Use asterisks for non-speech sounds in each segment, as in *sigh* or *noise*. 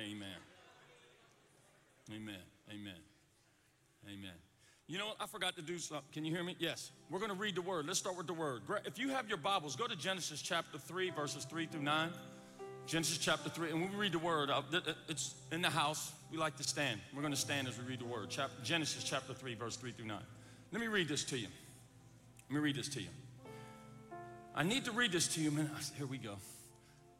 Amen. Amen. Amen. Amen. You know what? I forgot to do something. Can you hear me? Yes. We're going to read the word. Let's start with the word. If you have your Bibles, go to Genesis chapter 3, verses 3 through 9. Genesis chapter 3. And when we read the word, it's in the house. We like to stand. We're going to stand as we read the word. Genesis chapter 3, verse 3 through 9. Let me read this to you. Let me read this to you. I need to read this to you, man. Here we go.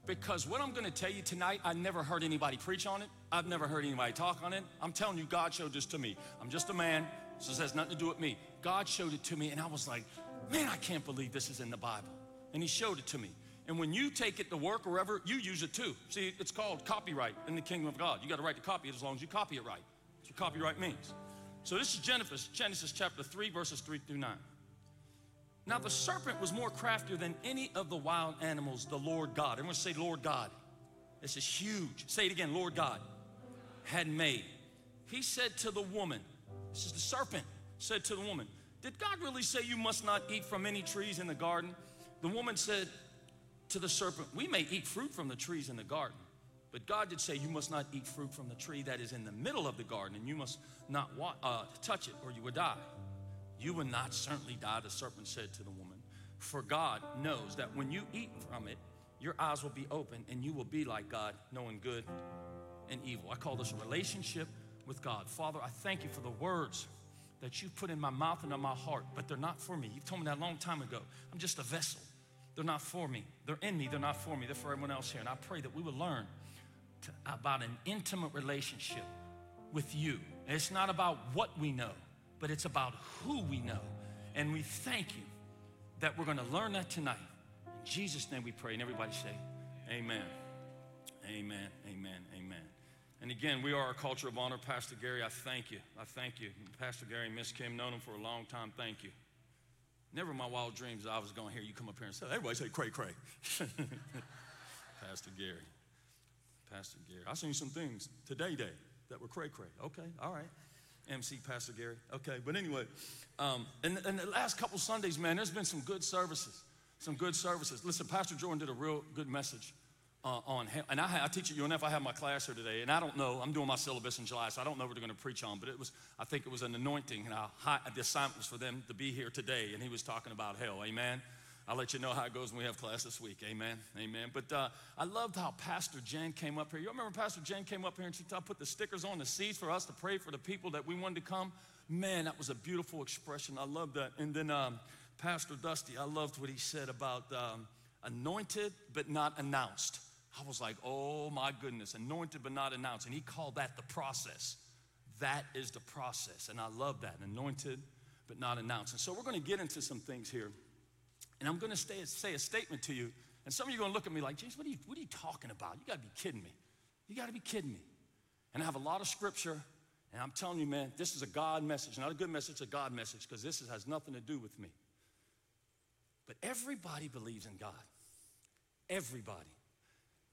Because what I'm going to tell you tonight, I never heard anybody preach on it. I've never heard anybody talk on it. I'm telling you, God showed this to me. I'm just a man, so this has nothing to do with me. God showed it to me, and I was like, man, I can't believe this is in the Bible. And He showed it to me. And when you take it to work or wherever, you use it too. See, it's called copyright in the kingdom of God. You got to write to copy it as long as you copy it right. That's what copyright means. So this is Genesis, Genesis chapter 3, verses 3 through 9. Now the serpent was more craftier than any of the wild animals the Lord God. Everyone say, Lord God. This is huge. Say it again, Lord God had made. He said to the woman, This is the serpent, said to the woman, Did God really say you must not eat from any trees in the garden? The woman said to the serpent, We may eat fruit from the trees in the garden. But God did say, You must not eat fruit from the tree that is in the middle of the garden, and you must not uh, touch it, or you would die. You will not certainly die, the serpent said to the woman. For God knows that when you eat from it, your eyes will be open and you will be like God, knowing good and evil. I call this a relationship with God. Father, I thank you for the words that you've put in my mouth and in my heart, but they're not for me. You've told me that a long time ago. I'm just a vessel. They're not for me. They're in me. They're not for me. They're for everyone else here. And I pray that we will learn to, about an intimate relationship with you. And it's not about what we know, but it's about who we know. And we thank you that we're going to learn that tonight. In Jesus' name we pray. And everybody say, Amen. Amen. Amen. Amen. And again, we are a culture of honor. Pastor Gary, I thank you. I thank you. Pastor Gary, and Miss Kim, known him for a long time. Thank you. Never in my wild dreams I was going to hear you come up here and say, everybody say cray cray. *laughs* Pastor Gary. Pastor Gary. I've seen some things today, day, that were cray cray. Okay, all right. MC Pastor Gary. Okay, but anyway, um, and, and the last couple Sundays, man, there's been some good services. Some good services. Listen, Pastor Jordan did a real good message uh, on hell. And I, I teach at UNF. I have my class here today, and I don't know. I'm doing my syllabus in July, so I don't know what they're going to preach on. But it was, I think it was an anointing, and I, the assignment was for them to be here today. And he was talking about hell. Amen. I'll let you know how it goes when we have class this week. Amen. Amen. But uh, I loved how Pastor Jen came up here. You remember Pastor Jen came up here and she put the stickers on the seats for us to pray for the people that we wanted to come? Man, that was a beautiful expression. I love that. And then um, Pastor Dusty, I loved what he said about um, anointed but not announced. I was like, oh my goodness, anointed but not announced. And he called that the process. That is the process. And I love that. Anointed but not announced. And so we're going to get into some things here. And I'm going to say, a statement to you. And some of you are going to look at me like, James, what are you, what are you talking about? You got to be kidding me. You got to be kidding me. And I have a lot of scripture. And I'm telling you, man, this is a God message, not a good message, a God message, because this has nothing to do with me. But everybody believes in God. Everybody.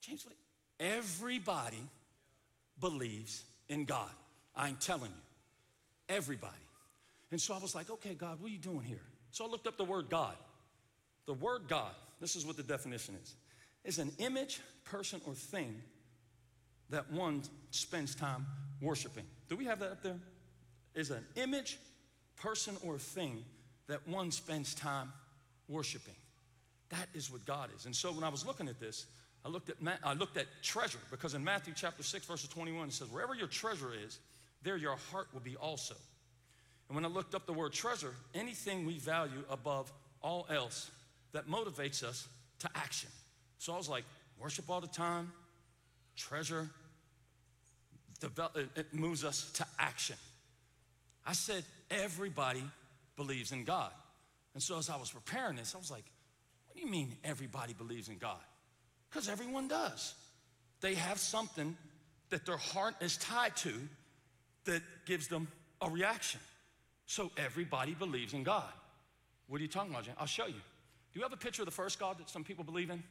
James, what? Everybody believes in God. I'm telling you. Everybody. And so I was like, okay, God, what are you doing here? So I looked up the word God. The word God, this is what the definition is, is an image, person, or thing that one spends time worshiping. Do we have that up there? Is an image, person, or thing that one spends time worshiping. That is what God is. And so when I was looking at this, I looked at, I looked at treasure because in Matthew chapter 6, verse 21, it says, Wherever your treasure is, there your heart will be also. And when I looked up the word treasure, anything we value above all else that motivates us to action. So I was like, worship all the time, treasure, develop, it moves us to action. I said, everybody believes in God. And so as I was preparing this, I was like, what do you mean everybody believes in God? Because everyone does. They have something that their heart is tied to that gives them a reaction. So everybody believes in God. What are you talking about, Jan? I'll show you. Do you have a picture of the first God that some people believe in?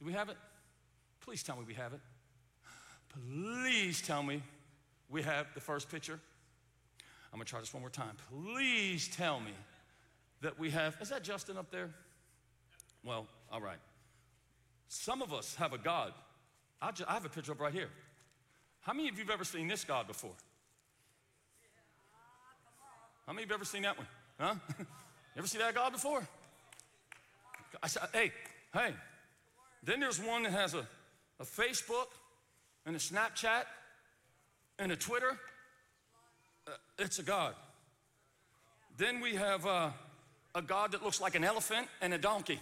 Do we have it? Please tell me we have it. Please tell me we have the first picture. I'm gonna try this one more time. Please tell me that we have. Is that Justin up there? Well, all right. Some of us have a God. I, just, I have a picture up right here. How many of you have ever seen this God before? How many of you have ever seen that one? Huh? *laughs* you ever see that God before? I said, hey, hey. Then there's one that has a, a Facebook and a Snapchat and a Twitter. Uh, it's a God. Then we have uh, a God that looks like an elephant and a donkey.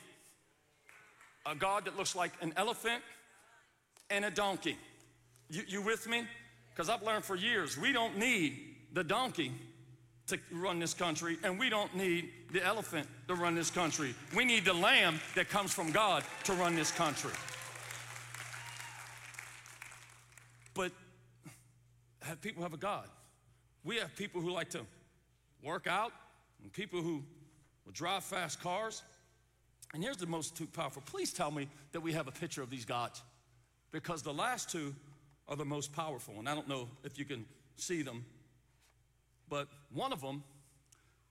A God that looks like an elephant and a donkey. You, you with me? Because I've learned for years we don't need the donkey to run this country, and we don't need the elephant to run this country. We need the lamb that comes from God to run this country. But have people have a God. We have people who like to work out, and people who will drive fast cars. And here's the most two powerful. Please tell me that we have a picture of these gods, because the last two are the most powerful. And I don't know if you can see them, but one of them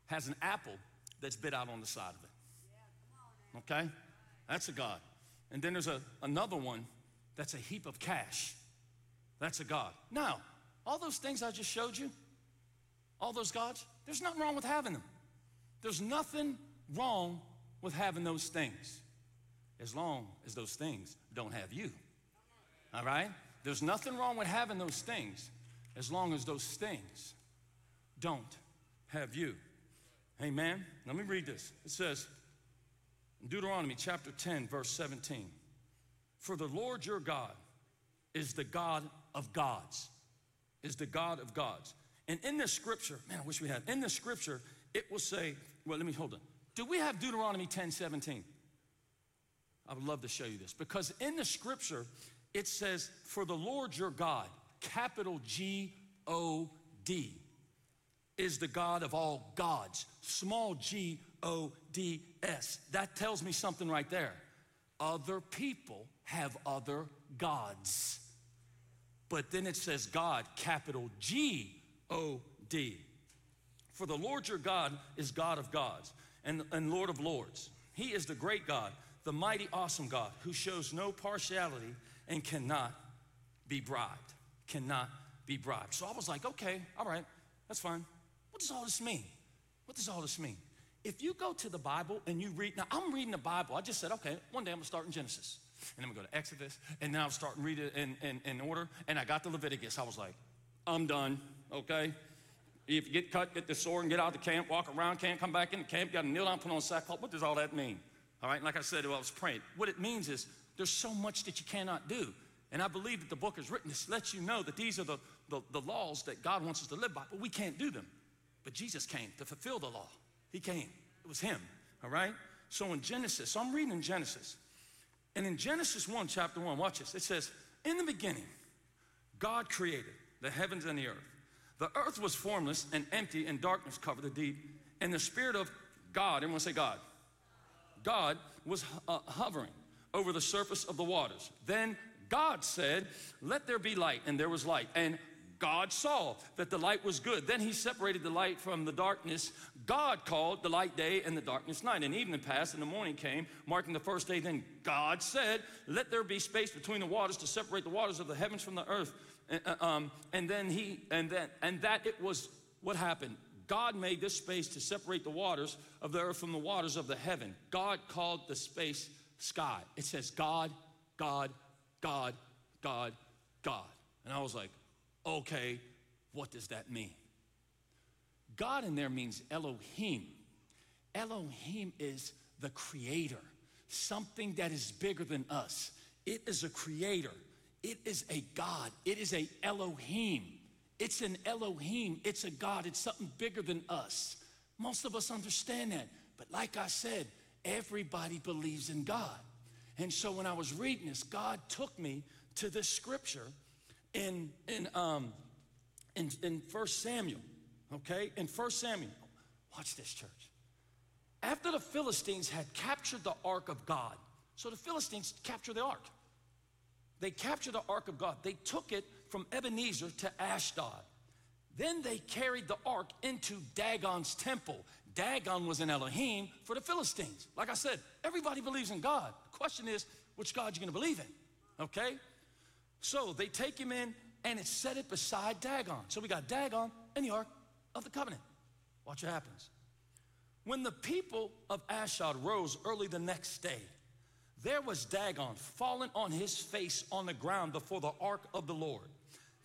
has an apple that's bit out on the side of it. Okay? That's a God. And then there's a, another one that's a heap of cash. That's a God. Now, all those things I just showed you, all those gods, there's nothing wrong with having them. There's nothing wrong with having those things as long as those things don't have you. All right? There's nothing wrong with having those things as long as those things don't have you. Amen. Let me read this. It says in Deuteronomy chapter 10, verse 17 For the Lord your God is the God of gods, is the God of gods. And in this scripture, man, I wish we had, in this scripture, it will say, well, let me hold on. Do we have Deuteronomy 10 17? I would love to show you this because in the scripture, it says, For the Lord your God, capital G O D, is the God of all gods, small g O D S. That tells me something right there. Other people have other gods. But then it says God, capital G O D. For the Lord your God is God of gods and, and Lord of lords. He is the great God, the mighty, awesome God who shows no partiality and cannot be bribed. Cannot be bribed. So I was like, okay, all right, that's fine. What does all this mean? What does all this mean? If you go to the Bible and you read, now I'm reading the Bible. I just said, okay, one day I'm gonna start in Genesis. And I'm gonna go to Exodus. And now I'm starting to read it in, in, in order. And I got to Leviticus. I was like, I'm done, okay? If you get cut, get the sword and get out of the camp, walk around, can't come back in the camp, got to kneel down, put on sackcloth. What does all that mean? All right, and like I said, I was praying, what it means is there's so much that you cannot do. And I believe that the book is written to let you know that these are the, the, the laws that God wants us to live by, but we can't do them. But Jesus came to fulfill the law. He came. It was Him. All right? So in Genesis, so I'm reading in Genesis. And in Genesis 1, chapter 1, watch this. It says, In the beginning, God created the heavens and the earth. The earth was formless and empty, and darkness covered the deep. And the Spirit of God, everyone say God, God was uh, hovering over the surface of the waters. Then God said, Let there be light, and there was light. And God saw that the light was good. Then he separated the light from the darkness. God called the light day and the darkness night. And evening passed and the morning came, marking the first day. Then God said, Let there be space between the waters to separate the waters of the heavens from the earth. And, uh, um, and then he, and then, and that it was what happened. God made this space to separate the waters of the earth from the waters of the heaven. God called the space sky. It says God, God, God, God, God. And I was like, okay, what does that mean? God in there means Elohim. Elohim is the creator, something that is bigger than us. It is a creator. It is a God. It is a Elohim. It's an Elohim. It's a God. It's something bigger than us. Most of us understand that. But like I said, everybody believes in God. And so when I was reading this, God took me to this scripture in, in, um, in, in 1 Samuel, okay? In 1 Samuel. Watch this, church. After the Philistines had captured the ark of God, so the Philistines captured the ark. They captured the ark of God. They took it from Ebenezer to Ashdod. Then they carried the ark into Dagon's temple. Dagon was an Elohim for the Philistines. Like I said, everybody believes in God. The question is, which God you gonna believe in? Okay? So they take him in and it set it beside Dagon. So we got Dagon and the Ark of the Covenant. Watch what happens. When the people of Ashdod rose early the next day, there was Dagon fallen on his face on the ground before the ark of the Lord.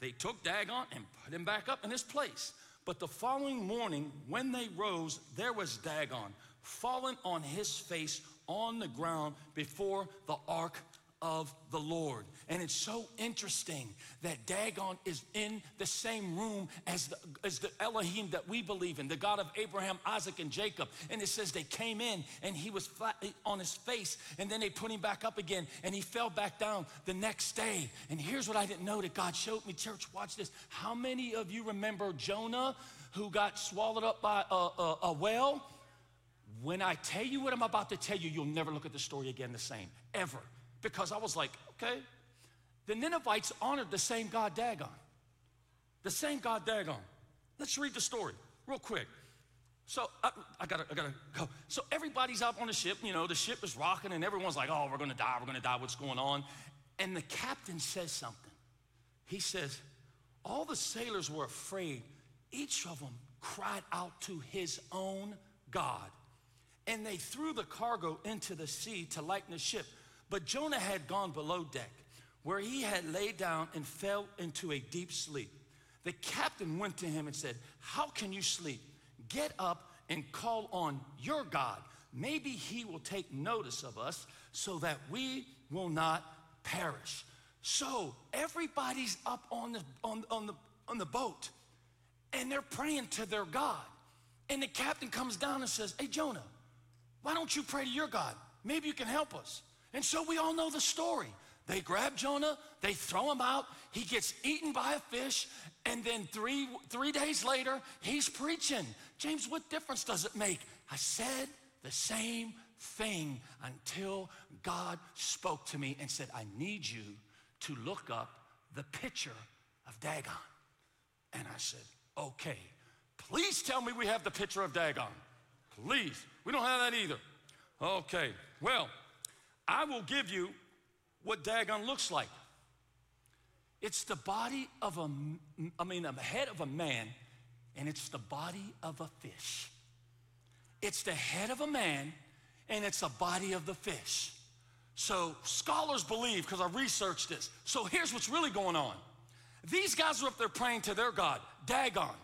They took Dagon and put him back up in his place. But the following morning, when they rose, there was Dagon fallen on his face on the ground before the ark of the Lord. And it's so interesting that Dagon is in the same room as the, as the Elohim that we believe in, the God of Abraham, Isaac, and Jacob. And it says they came in and he was flat eh, on his face, and then they put him back up again, and he fell back down the next day. And here's what I didn't know that God showed me, church, watch this. How many of you remember Jonah who got swallowed up by a, a, a whale? When I tell you what I'm about to tell you, you'll never look at the story again the same, ever because I was like, okay. The Ninevites honored the same God Dagon. The same God Dagon. Let's read the story real quick. So I, I, gotta, I gotta go. So everybody's up on the ship. You know, the ship is rocking, and everyone's like, "Oh, we're gonna die. We're gonna die. What's going on?" And the captain says something. He says, "All the sailors were afraid. Each of them cried out to his own God, and they threw the cargo into the sea to lighten the ship." But Jonah had gone below deck, where he had laid down and fell into a deep sleep. The captain went to him and said, How can you sleep? Get up and call on your God. Maybe he will take notice of us so that we will not perish. So everybody's up on the, on, on, the, on the boat and they're praying to their God. And the captain comes down and says, Hey, Jonah, why don't you pray to your God? Maybe you can help us. And so we all know the story. They grab Jonah, they throw him out, he gets eaten by a fish, and then three, three days later, he's preaching. James, what difference does it make? I said the same thing until God spoke to me and said, I need you to look up the picture of Dagon. And I said, okay, please tell me we have the picture of Dagon. Please. We don't have that either. Okay, well, I will give you what Dagon looks like. It's the body of a, I mean, a head of a man, and it's the body of a fish. It's the head of a man, and it's the body of the fish. So scholars believe, because I researched this. So here's what's really going on. These guys are up there praying to their God, Dagon.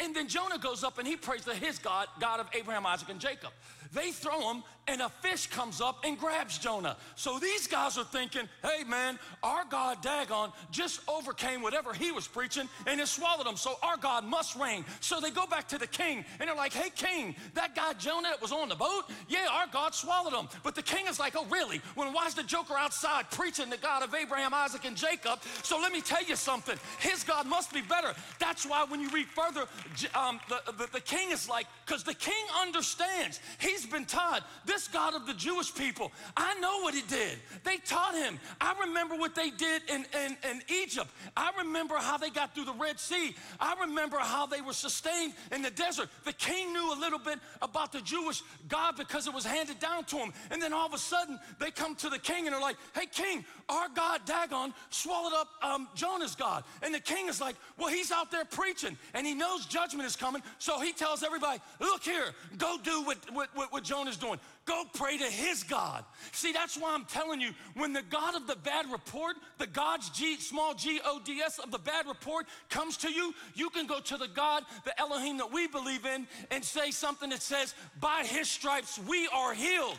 And then Jonah goes up and he prays to his God, God of Abraham, Isaac, and Jacob. They throw him, and a fish comes up and grabs Jonah. So these guys are thinking, hey man, our God Dagon just overcame whatever he was preaching and it swallowed him. So our God must reign. So they go back to the king and they're like, hey king, that guy Jonah that was on the boat, yeah, our God swallowed him. But the king is like, oh really? When why's the joker outside preaching the God of Abraham, Isaac, and Jacob? So let me tell you something. His God must be better. That's why when you read further, um, the, the, the king is like, because the king understands. He's been taught this God of the Jewish people. I know what he did. They taught him. I remember what they did in, in, in Egypt. I remember how they got through the Red Sea. I remember how they were sustained in the desert. The king knew a little bit about the Jewish God because it was handed down to him. And then all of a sudden, they come to the king and they're like, hey, king, our God, Dagon, swallowed up um, Jonah's God. And the king is like, well, he's out there preaching and he knows judgment is coming. So he tells everybody, look here, go do what, what, what Jonah's doing. Go pray to his God. See, that's why I'm telling you, when the God of the bad report, the God's G, small G O D S of the bad report comes to you, you can go to the God, the Elohim that we believe in, and say something that says, By his stripes we are healed.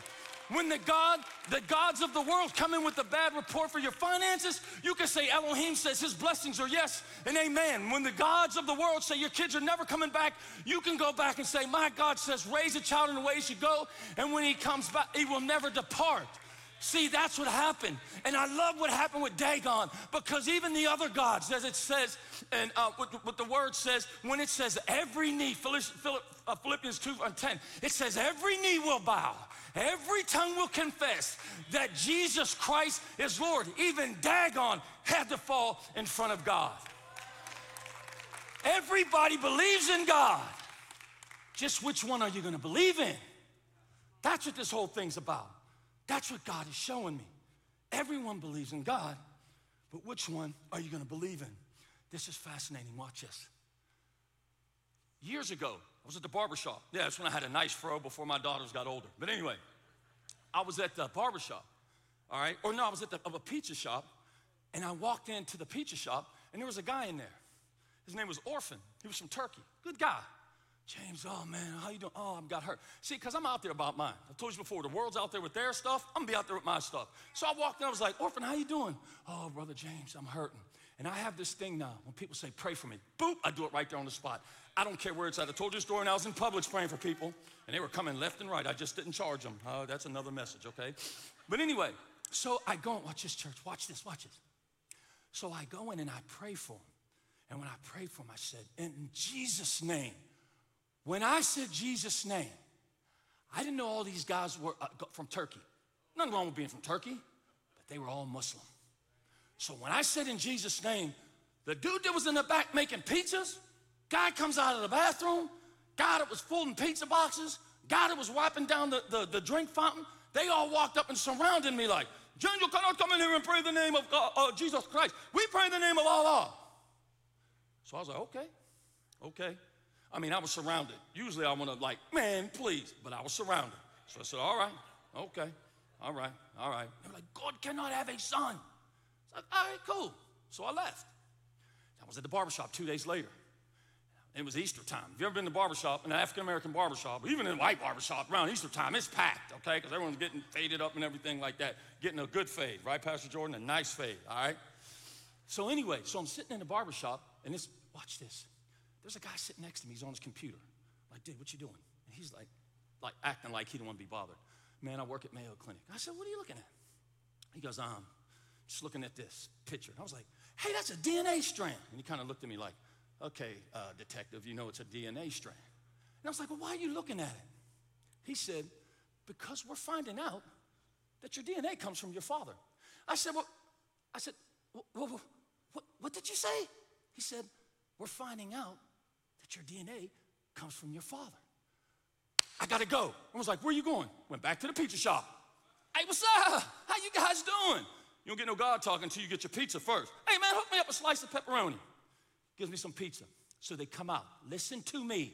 When the God, the gods of the world come in with a bad report for your finances, you can say Elohim says his blessings are yes and amen. When the gods of the world say your kids are never coming back, you can go back and say, My God says, raise a child in the way he should go, and when he comes back, he will never depart. See, that's what happened. And I love what happened with Dagon because even the other gods, as it says, and uh, what, what, the word says, when it says every knee, uh, Philippians 2 and 10, it says every knee will bow Every tongue will confess that Jesus Christ is Lord. Even Dagon had to fall in front of God. Everybody believes in God. Just which one are you going to believe in? That's what this whole thing's about. That's what God is showing me. Everyone believes in God, but which one are you going to believe in? This is fascinating. Watch this. Years ago, I was at the barber shop. Yeah, that's when I had a nice fro before my daughters got older. But anyway, I was at the barber shop, all right? Or no, I was at the, of a pizza shop, and I walked into the pizza shop, and there was a guy in there. His name was Orhan. He was from Turkey. Good guy. James, oh man, how you doing? Oh, I got hurt. See, because I'm out there about mine. I told you before, the world's out there with their stuff. I'm gonna be out there with my stuff. So I walked in, I was like, Orhan, how you doing? Oh, brother James, I'm hurting. And I have this thing now. When people say, pray for me, boop, I do it right there on the spot. I don't care where it's at. I told you a story, and I was in Publix praying for people, and they were coming left and right. I just didn't charge them. Oh, that's another message, okay? But anyway, so I go, and watch this, church, watch this, watch this. So I go in and I pray for him. And when I prayed for him, I said, in Jesus' name. When I said Jesus' name, I didn't know all these guys were uh, from Turkey. Nothing wrong with being from Turkey, but they were all Muslim. So when I said in Jesus' name, the dude that was in the back making pizzas, guy comes out of the bathroom, guy that was folding pizza boxes, guy that was wiping down the, the, the drink fountain, they all walked up and surrounded me like, John, cannot come in here and pray the name of God, uh, Jesus Christ. We pray the name of Allah. So I was like, okay, okay. I mean, I was surrounded. Usually I want to like, man, please, but I was surrounded. So I said, all right, okay, all right, all right. They're like, God cannot have a son. It's like, all right, cool. So I left. I was at the barbershop two days later. It was Easter time. Have you ever been to the barbershop, an African American barbershop, even in a white barbershop around Easter time, it's packed, okay? Because everyone's getting faded up and everything like that. Getting a good fade, right, Pastor Jordan? A nice fade, all right? So anyway, so I'm sitting in the barbershop, and this, watch this. There's a guy sitting next to me. He's on his computer. I'm like, dude, what you doing? And he's like, like acting like he don't want to be bothered. Man, I work at Mayo Clinic. I said, what are you looking at? He goes, um, just looking at this picture. I was like, hey, that's a DNA strand. And he kind of looked at me like, okay, uh, detective, you know it's a DNA strand. And I was like, well, why are you looking at it? He said, because we're finding out that your DNA comes from your father. I said, well, I said, well, what, what did you say? He said, we're finding out that your DNA comes from your father. I gotta go. I was like, where are you going? Went back to the pizza shop. Hey, what's up? How you guys doing? You don't get no God talking until you get your pizza first. Hey man, hook me up a slice of pepperoni. Gives me some pizza. So they come out. Listen to me.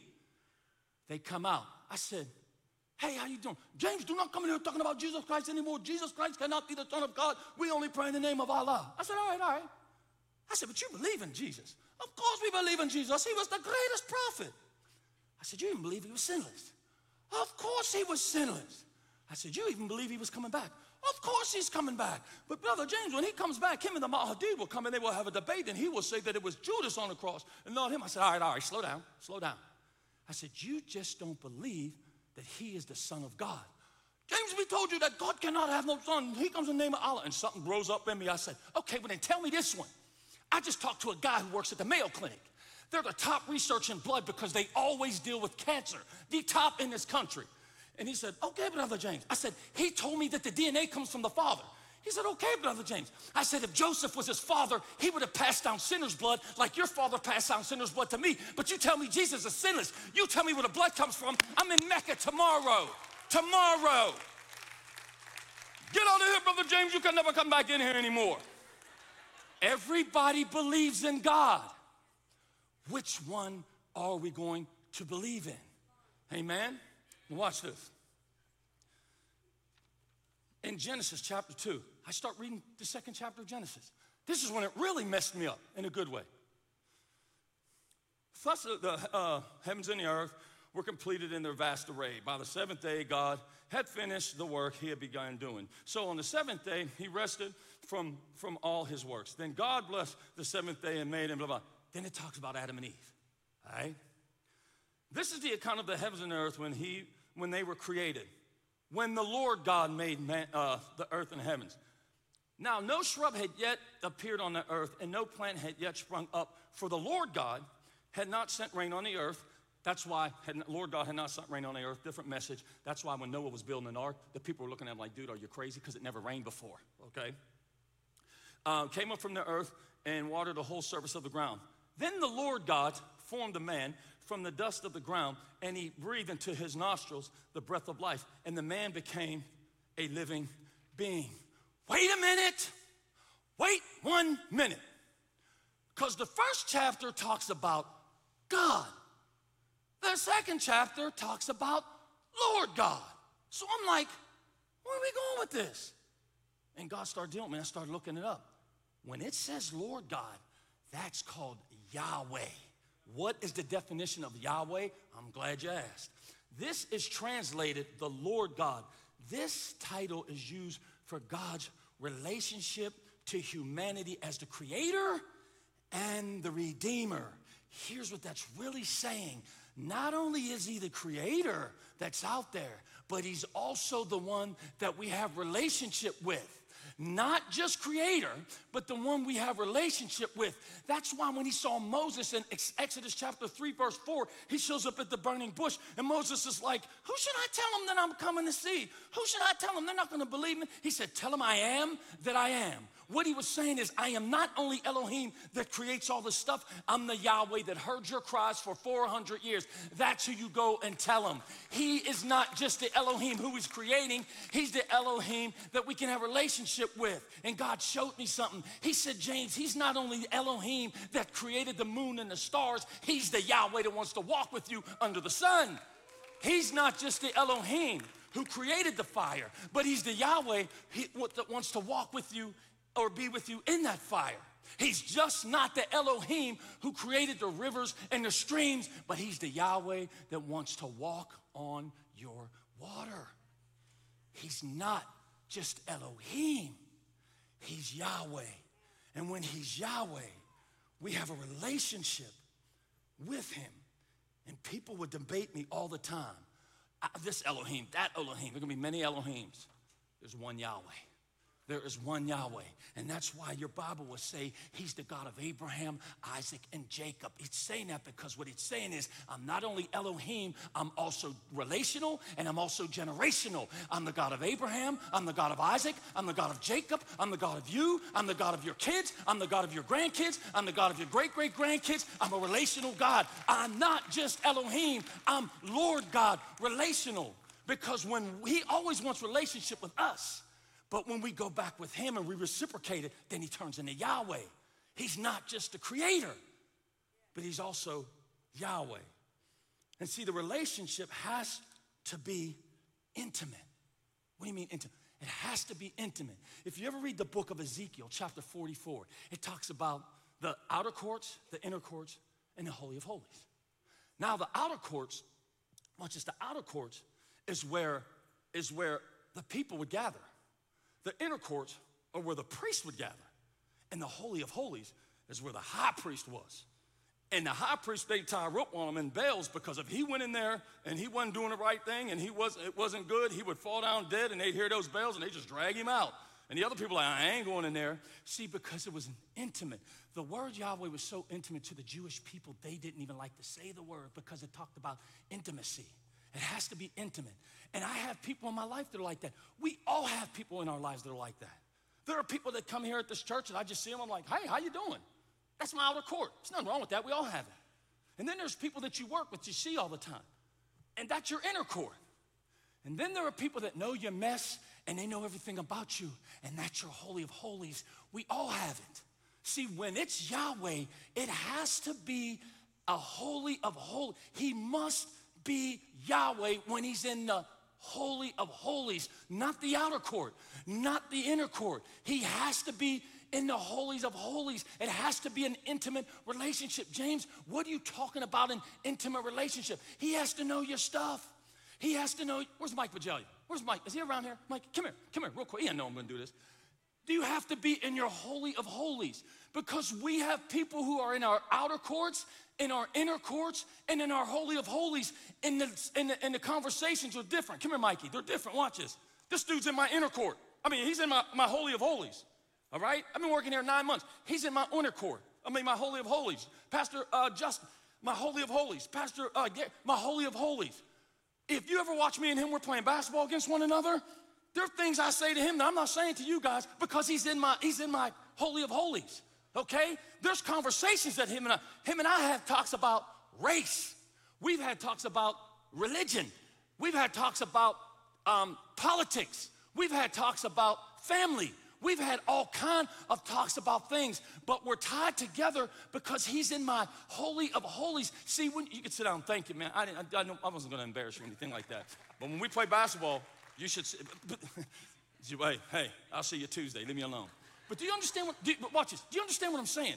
They come out. I said, Hey, how you doing? James, do not come in here talking about Jesus Christ anymore. Jesus Christ cannot be the Son of God. We only pray in the name of Allah. I said, all right, all right. I said, but you believe in Jesus. Of course we believe in Jesus. He was the greatest prophet. I said, you even believe he was sinless. Of course he was sinless. I said, you even believe he was coming back. Of course he's coming back. But Brother James, when he comes back, him and the Mahdi will come and they will have a debate and he will say that it was Judas on the cross and not him. I said, all right, all right, slow down, slow down. I said, you just don't believe that he is the son of God. James, we told you that God cannot have no son. He comes in the name of Allah. And something rose up in me. I said, okay, well then tell me this one. I just talked to a guy who works at the Mayo Clinic. They're the top research in blood because they always deal with cancer, the top in this country. And he said, okay, Brother James. I said, he told me that the DNA comes from the father. He said, okay, Brother James. I said, if Joseph was his father, he would have passed down sinner's blood like your father passed down sinner's blood to me. But you tell me Jesus is sinless. You tell me where the blood comes from. I'm in Mecca tomorrow. Tomorrow. Get out of here, Brother James. You can never come back in here anymore. Everybody believes in God. Which one are we going to believe in? Amen? Watch this. In Genesis chapter 2, I start reading the second chapter of Genesis. This is when it really messed me up in a good way. Thus, the uh, heavens and the earth were completed in their vast array. By the seventh day, God had finished the work he had begun doing. So on the seventh day, he rested from, from all his works. Then God blessed the seventh day and made him, blah, blah. Then it talks about Adam and Eve. All right? This is the account of the heavens and earth when, he, when they were created. When the Lord God made man, uh, the earth and heavens. Now, no shrub had yet appeared on the earth, and no plant had yet sprung up, for the Lord God had not sent rain on the earth. That's why had, Lord God had not sent rain on the earth. Different message. That's why when Noah was building an ark, the people were looking at him like, dude, are you crazy? Because it never rained before, okay? Uh, came up from the earth and watered the whole surface of the ground. Then the Lord God formed a man from the dust of the ground, and he breathed into his nostrils the breath of life, and the man became a living being. Wait a minute. Wait one minute. Because the first chapter talks about God. The second chapter talks about Lord God. So I'm like, where are we going with this? And God started dealing with me. I started looking it up. When it says Lord God, that's called Yahweh. What is the definition of Yahweh? I'm glad you asked. This is translated the Lord God. This title is used for God's relationship to humanity as the creator and the redeemer. Here's what that's really saying. Not only is he the creator that's out there, but he's also the one that we have relationship with not just creator, but the one we have relationship with. That's why when he saw Moses in Exodus chapter 3, verse 4, he shows up at the burning bush, and Moses is like, Who should I tell them that I'm coming to see? Who should I tell them? They're not going to believe me. He said, Tell them I am that I am. What he was saying is, I am not only Elohim that creates all this stuff, I'm the Yahweh that heard your cries for 400 years. That's who you go and tell him. He is not just the Elohim who is creating, he's the Elohim that we can have relationship with. And God showed me something. He said, James, he's not only Elohim that created the moon and the stars, he's the Yahweh that wants to walk with you under the sun. He's not just the Elohim who created the fire, but he's the Yahweh that wants to walk with you or be with you in that fire. He's just not the Elohim who created the rivers and the streams, but He's the Yahweh that wants to walk on your water. He's not just Elohim, He's Yahweh. And when He's Yahweh, we have a relationship with Him. And people would debate me all the time. This Elohim, that Elohim, there are gonna be many Elohims. There's one Yahweh. There is one Yahweh. And that's why your Bible will say he's the God of Abraham, Isaac, and Jacob. It's saying that because what it's saying is I'm not only Elohim, I'm also relational and I'm also generational. I'm the God of Abraham, I'm the God of Isaac, I'm the God of Jacob, I'm the God of you, I'm the God of your kids, I'm the God of your grandkids, I'm the God of your great great grandkids. I'm a relational God. I'm not just Elohim, I'm Lord God, relational. Because when he always wants relationship with us, but when we go back with him and we reciprocate it, then he turns into Yahweh. He's not just the creator, but he's also Yahweh. And see, the relationship has to be intimate. What do you mean intimate? It has to be intimate. If you ever read the book of Ezekiel, chapter 44, it talks about the outer courts, the inner courts, and the Holy of Holies. Now, the outer courts, not just the outer courts, is where, is where the people would gather. The inner courts are where the priest would gather, and the Holy of Holies is where the high priest was. And the high priest, they tie a rope on him in bells because if he went in there and he wasn't doing the right thing and he was, it wasn't good, he would fall down dead and they'd hear those bells and they'd just drag him out. And the other people like, I ain't going in there. See, because it was an intimate. The word Yahweh was so intimate to the Jewish people, they didn't even like to say the word because it talked about intimacy. It has to be intimate. And I have people in my life that are like that. We all have people in our lives that are like that. There are people that come here at this church and I just see them, I'm like, hey, how you doing? That's my outer court. There's nothing wrong with that. We all have it. And then there's people that you work with, you see all the time. And that's your inner court. And then there are people that know your mess and they know everything about you. And that's your holy of holies. We all have it. See, when it's Yahweh, it has to be a holy of holy. He must be Yahweh when he's in the holy of holies, not the outer court, not the inner court. He has to be in the holies of holies. It has to be an intimate relationship. James, what are you talking about an intimate relationship? He has to know your stuff. He has to know. Where's Mike Vagelia? Where's Mike? Is he around here? Mike, come here, come here, real quick. Didn't know I'm gonna do this. Do you have to be in your holy of holies? Because we have people who are in our outer courts in our inner courts and in our holy of holies and the, the, the conversations are different. Come here mikey they're different watch this. This dude's in my inner court. I mean he's in my, my holy of holies all right? I've been working here nine months. He's in my inner court. I mean my holy of holies. Pastor uh, justin my holy of holies. Pastor uh, my holy of holies. If you ever watch me and him we're playing basketball against one another there are things i say to him that i'm not saying to you guys because he's in my he's in my holy of holies okay? There's conversations that him and I, him and I have talks about race. We've had talks about religion. We've had talks about um, politics. We've had talks about family. We've had all kind of talks about things, but we're tied together because he's in my holy of holies. See, when you can sit down, thank you, man. I, didn't, I, I wasn't going to embarrass you or anything like that. But when we play basketball, you should. *laughs* Hey, hey, I'll see you Tuesday. Leave me alone. But do you understand what? Do, but watch this. Do you understand what I'm saying?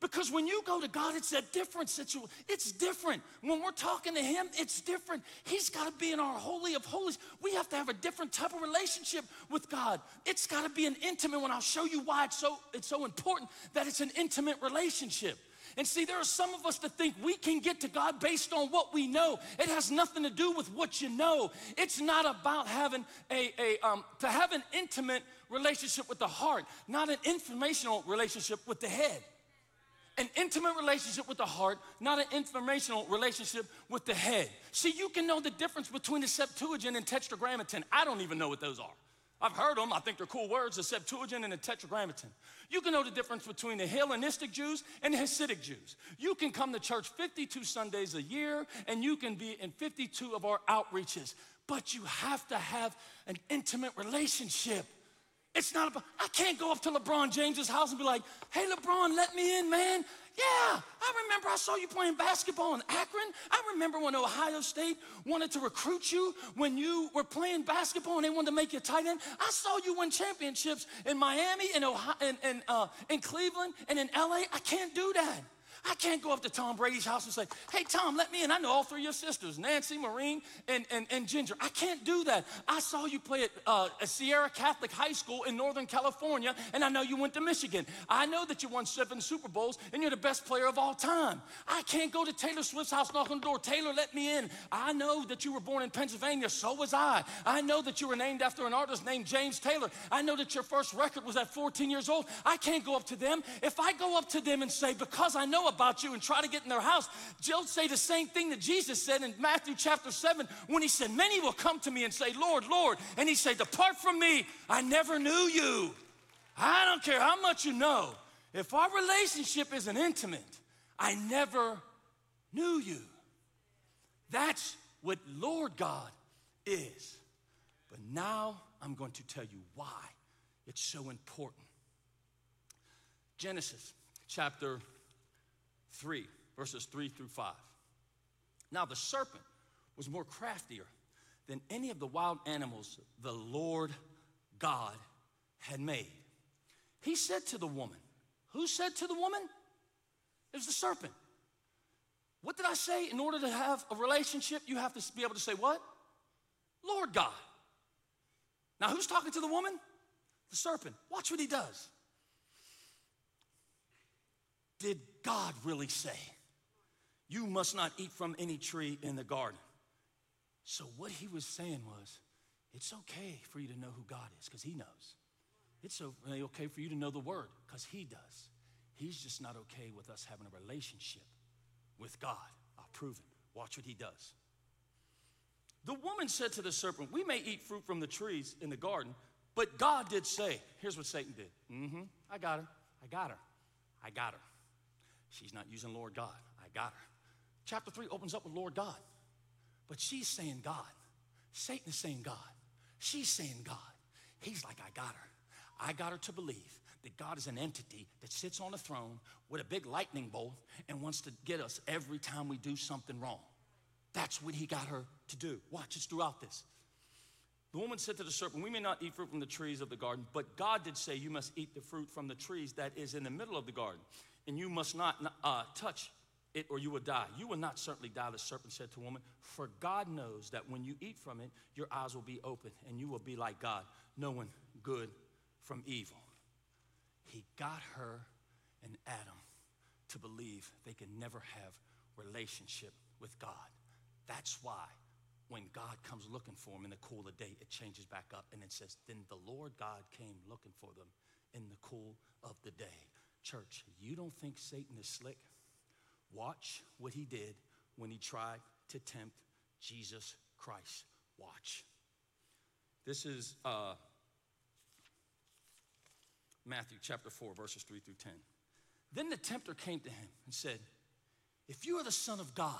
Because when you go to God, it's a different situation. It's different. When we're talking to Him, it's different. He's got to be in our holy of holies. We have to have a different type of relationship with God. It's got to be an intimate one. I'll show you why it's so, it's so important that it's an intimate relationship. And see, there are some of us that think we can get to God based on what we know. It has nothing to do with what you know. It's not about having a, a um, to have an intimate relationship with the heart, not an informational relationship with the head an intimate relationship with the heart, not an informational relationship with the head. See, you can know the difference between the Septuagint and Tetragrammaton. I don't even know what those are. I've heard them, I think they're cool words, the Septuagint and the Tetragrammaton. You can know the difference between the Hellenistic Jews and the Hasidic Jews. You can come to church 52 Sundays a year and you can be in 52 of our outreaches, but you have to have an intimate relationship. It's not about, I can't go up to LeBron James's house and be like, hey, LeBron, let me in, man. Yeah, I remember I saw you playing basketball in Akron. I remember when Ohio State wanted to recruit you when you were playing basketball and they wanted to make you tight end. I saw you win championships in Miami, in, Ohio, in, in, uh, in Cleveland, and in LA. I can't do that. I can't go up to Tom Brady's house and say, hey, Tom, let me in. I know all three of your sisters, Nancy, Maureen, and, and, and Ginger. I can't do that. I saw you play at, uh, Serra Catholic High School in Northern California, and I know you went to Michigan. I know that you won seven Super Bowls, and you're the best player of all time. I can't go to Taylor Swift's house, knock on the door. Taylor, let me in. I know that you were born in Pennsylvania. So was I. I know that you were named after an artist named James Taylor. I know that your first record was at 14 years old. I can't go up to them. If I go up to them and say, because I know about you and try to get in their house, they'll say the same thing that Jesus said in Matthew chapter 7 when he said, Many will come to me and say, Lord, Lord. And he said, Depart from me, I never knew you. I don't care how much you know. If our relationship isn't intimate, I never knew you. That's what Lord God is. But now I'm going to tell you why it's so important. Genesis chapter 3, verses 3 through 5. Now the serpent was more craftier than any of the wild animals the Lord God had made. He said to the woman, Who said to the woman? It was the serpent. What did I say? In order to have a relationship, you have to be able to say what? Lord God. Now, who's talking to the woman? The serpent. Watch what he does. Did God really say, You must not eat from any tree in the garden? So, what he was saying was, It's okay for you to know who God is because he knows. It's okay for you to know the word because he does. He's just not okay with us having a relationship with God. I'll prove it. Watch what he does. The woman said to the serpent, We may eat fruit from the trees in the garden, but God did say, Here's what Satan did. Mm hmm, I got her. I got her. I got her. She's not using Lord God. I got her. Chapter 3 opens up with Lord God. But she's saying God. Satan is saying God. She's saying God. He's like, I got her. I got her to believe that God is an entity that sits on a throne with a big lightning bolt and wants to get us every time we do something wrong. That's what he got her to do. Watch, it's throughout this. The woman said to the serpent, We may not eat fruit from the trees of the garden, but God did say, You must eat the fruit from the trees that is in the middle of the garden and you must not uh, touch it or you will die. You will not certainly die, the serpent said to woman, for God knows that when you eat from it, your eyes will be open and you will be like God, knowing good from evil. He got her and Adam to believe they can never have relationship with God. That's why when God comes looking for them in the cool of the day, it changes back up and it says, Then the Lord God came looking for them in the cool of the day. Church, you don't think Satan is slick? Watch what he did when he tried to tempt Jesus Christ. Watch. This is uh, Matthew chapter 4, verses 3 through 10. Then the tempter came to him and said, If you are the Son of God,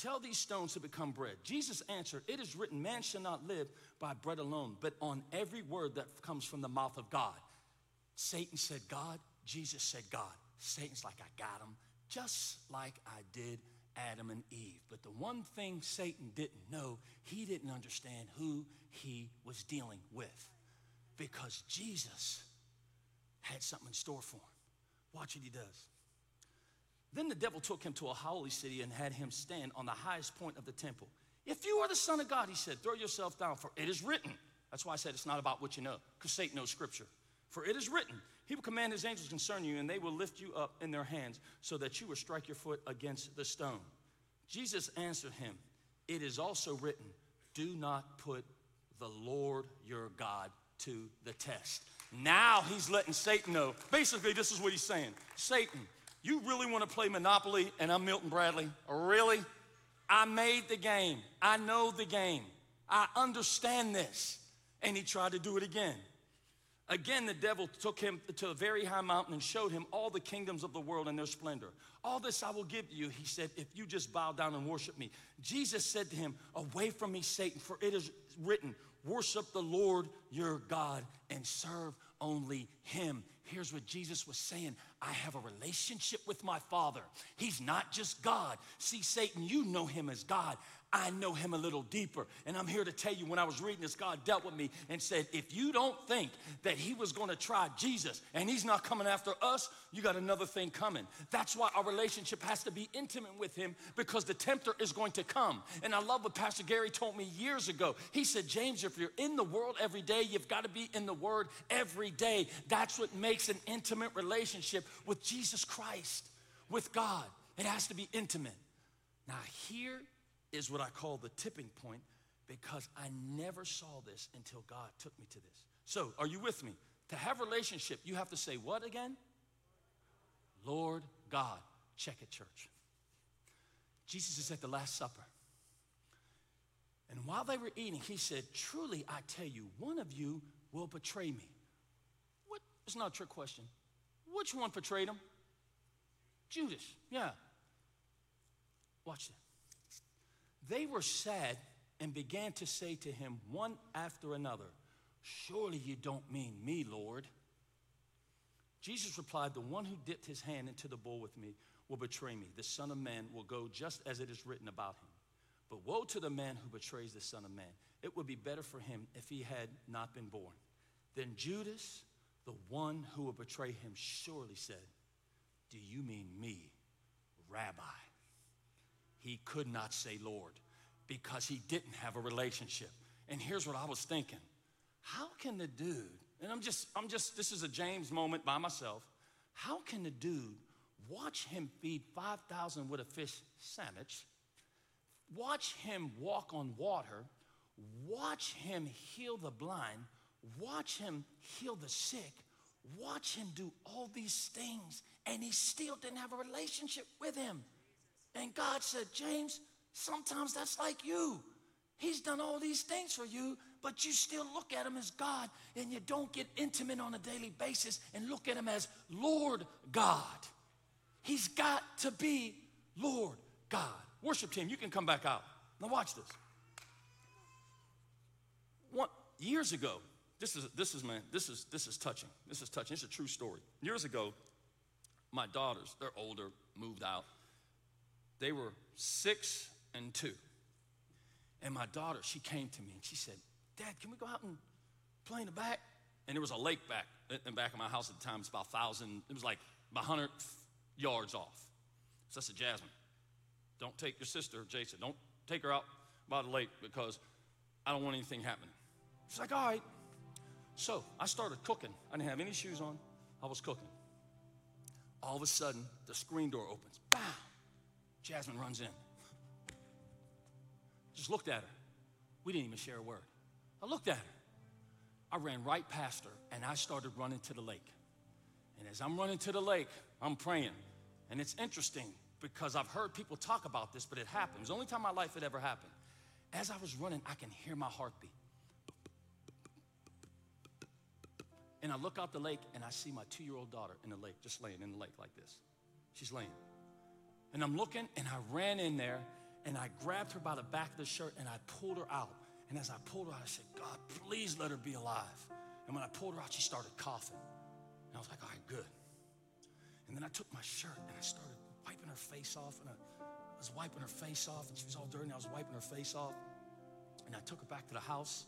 Tell these stones to become bread. Jesus answered, It is written, Man shall not live by bread alone, but on every word that comes from the mouth of God. Satan said, God. Jesus said, God. Satan's like, I got him, just like I did Adam and Eve. But the one thing Satan didn't know, he didn't understand who he was dealing with. Because Jesus had something in store for him. Watch what he does. Then the devil took him to a holy city and had him stand on the highest point of the temple. If you are the Son of God, he said, throw yourself down, for it is written. That's why I said it's not about what you know, because Satan knows scripture. For it is written, He will command His angels concerning you, and they will lift you up in their hands, so that you will strike your foot against the stone. Jesus answered him, It is also written, Do not put the Lord your God to the test. Now he's letting Satan know. Basically, this is what he's saying Satan, you really want to play Monopoly and I'm Milton Bradley? Really? I made the game. I know the game. I understand this. And he tried to do it again. Again, the devil took him to a very high mountain and showed him all the kingdoms of the world and their splendor. All this I will give you, he said, if you just bow down and worship me. Jesus said to him, Away from me, Satan, for it is written, Worship the Lord your God and serve only him. Here's what Jesus was saying I have a relationship with my Father. He's not just God. See, Satan, you know him as God. I know him a little deeper. And I'm here to tell you when I was reading this, God dealt with me and said, if you don't think that he was going to try Jesus and he's not coming after us, you got another thing coming. That's why our relationship has to be intimate with him because the tempter is going to come. And I love what Pastor Gary told me years ago. He said, James, if you're in the world every day, you've got to be in the word every day. That's what makes an intimate relationship with Jesus Christ, with God. It has to be intimate. Now, here is what I call the tipping point because I never saw this until God took me to this. So, are you with me? To have relationship, you have to say what again? Lord God. Check it, church. Jesus is at the Last Supper. And while they were eating, he said, Truly, I tell you, one of you will betray me. What? It's not a trick question. Which one betrayed him? Judas. Yeah. Watch this. They were sad and began to say to him one after another, Surely you don't mean me, Lord. Jesus replied, The one who dipped his hand into the bowl with me will betray me. The Son of Man will go just as it is written about him. But woe to the man who betrays the Son of Man. It would be better for him if he had not been born. Then Judas, the one who will betray him, surely said, Do you mean me, Rabbi? He could not say Lord because he didn't have a relationship. And here's what I was thinking how can the dude, and I'm just, I'm just, this is a James moment by myself, how can the dude watch him feed 5,000 with a fish sandwich, watch him walk on water, watch him heal the blind, watch him heal the sick, watch him do all these things, and he still didn't have a relationship with him? And God said, James, sometimes that's like you. He's done all these things for you, but you still look at him as God and you don't get intimate on a daily basis and look at him as Lord God. He's got to be Lord God. Worship team, you can come back out. Now watch this. One, years ago, this is this is man, this is this is touching. This is touching. It's a true story. Years ago, my daughters, they're older, moved out. They were six and two. And my daughter, she came to me and she said, Dad, can we go out and play in the back? And there was a lake back in the back of my house at the time. It's about 1,000, it was like about 100 yards off. So I said, Jasmine, don't take your sister, Jason, don't take her out by the lake because I don't want anything happening. She's like, all right. So I started cooking. I didn't have any shoes on. I was cooking. All of a sudden, the screen door opens. Bam! Jasmine runs in. Just looked at her. We didn't even share a word. I looked at her. I ran right past her and I started running to the lake. And as I'm running to the lake, I'm praying. And it's interesting because I've heard people talk about this, but it was the only time in my life it ever happened. As I was running, I can hear my heartbeat. And I look out the lake and I see my two year old daughter in the lake, just laying in the lake like this. She's laying. And I'm looking and I ran in there And I grabbed her by the back of the shirt and I pulled her out. And as I pulled her out, I said, God, please let her be alive. And when I pulled her out, she started coughing. And I was like, all right, good. And then I took my shirt and I started wiping her face off. And I, was wiping her face off, and she was all dirty, and I was wiping her face off. And I took her back to the house,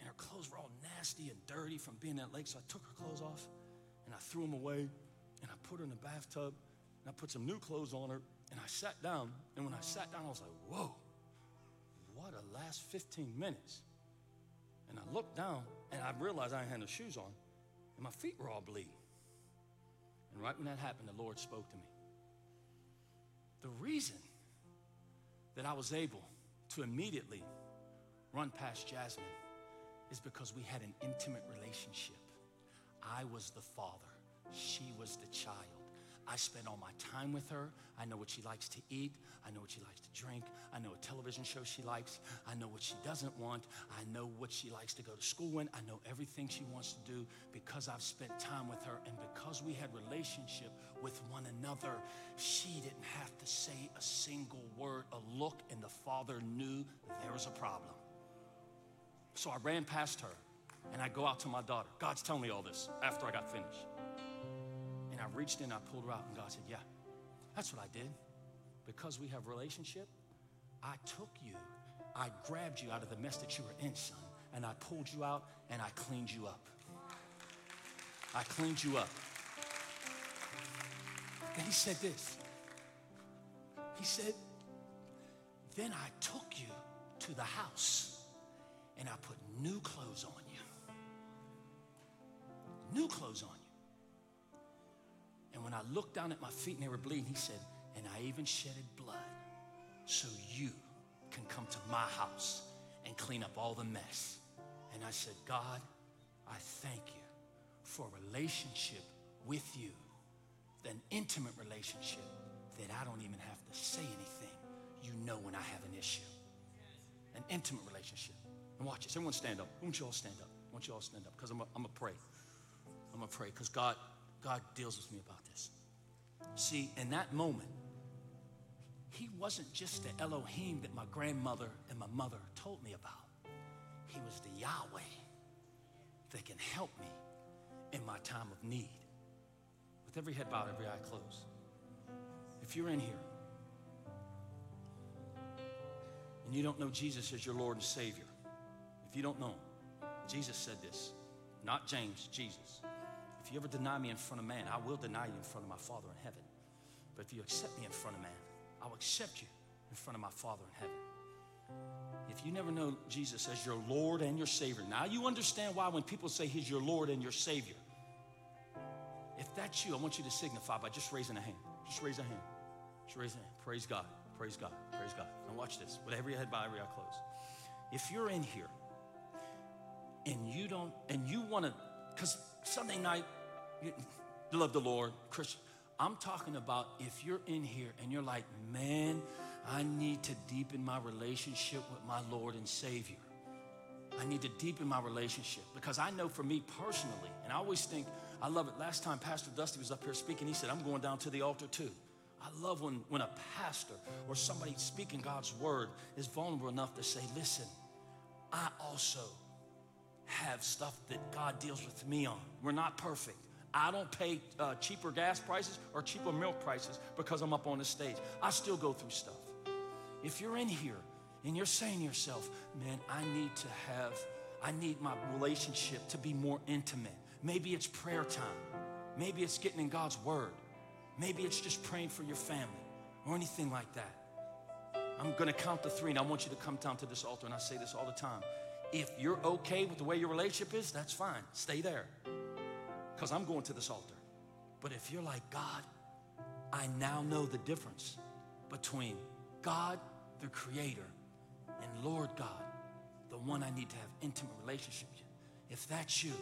and her clothes were all nasty and dirty from being in that lake. So I took her clothes off, and I threw them away, and I put her in the bathtub, I put some new clothes on her, and I sat down. And when I sat down, I was like, whoa, what a last 15 minutes. And I looked down, and I realized I had no shoes on, and my feet were all bleeding. And right when that happened, the Lord spoke to me. The reason that I was able to immediately run past Jasmine is because we had an intimate relationship. I was the father, she was the child. I spend all my time with her. I know what she likes to eat. I know what she likes to drink. I know a television show she likes. I know what she doesn't want. I know what she likes to go to school in. I know everything she wants to do because I've spent time with her and because we had relationship with one another. She didn't have to say a single word, a look, and the father knew there was a problem. So I ran past her and I go out to my daughter. God's telling me all this after I got finished. And reached in, I pulled her out, and God said, Yeah, that's what I did. Because we have relationship, I took you, I grabbed you out of the mess that you were in, son, and I pulled you out and I cleaned you up. I cleaned you up. Then he said this. He said, Then I took you to the house and I put new clothes on you. New clothes on you. And when I looked down at my feet and they were bleeding, he said, And I even shedded blood so you can come to my house and clean up all the mess. And I said, God, I thank you for a relationship with you, an intimate relationship that I don't even have to say anything. You know when I have an issue. An intimate relationship. And watch this. Everyone stand up. I want you all stand up. I want you all stand up because I'm going to pray. I'm going to pray because God, God deals with me about this. See, in that moment, he wasn't just the Elohim that my grandmother and my mother told me about. He was the Yahweh that can help me in my time of need. With every head bowed, every eye closed. If you're in here and you don't know Jesus as your Lord and Savior, if you don't know him, Jesus said this, not James, Jesus. If you ever deny me in front of man, I will deny you in front of my Father in heaven. But if you accept me in front of man, I will accept you in front of my Father in heaven. If you never know Jesus as your Lord and your Savior, now you understand why when people say He's your Lord and your Savior. If that's you, I want you to signify by just raising a hand. Just raise a hand. Just raise a hand. Praise God. Praise God. Praise God. Now watch this. With every head bowed, every eye closed. If you're in here and you don't, and you want to, because Sunday night, love the Lord, Christian. I'm talking about if you're in here and you're like, man, I need to deepen my relationship with my Lord and Savior. I need to deepen my relationship because I know for me personally, and I always think, I love it. Last time Pastor Dusty was up here speaking, he said, I'm going down to the altar too. I love when, when a pastor or somebody speaking God's word is vulnerable enough to say, listen, I also have stuff that God deals with me on. We're not perfect. I don't pay uh, cheaper gas prices or cheaper milk prices because I'm up on the stage. I still go through stuff. If you're in here and you're saying to yourself, man, I need to have, I need my relationship to be more intimate. Maybe it's prayer time. Maybe it's getting in God's word. Maybe it's just praying for your family or anything like that. I'm going to count to three and I want you to come down to this altar and I say this all the time. If you're okay with the way your relationship is, that's fine. Stay there because I'm going to this altar. But if you're like, God, I now know the difference between God, the Creator, and Lord God, the one I need to have intimate relationship with. If that's you,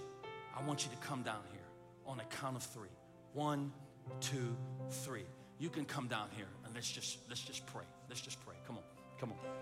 I want you to come down here on a count of three. One, two, three. You can come down here and let's just let's just pray. Let's just pray. Come on, come on. Come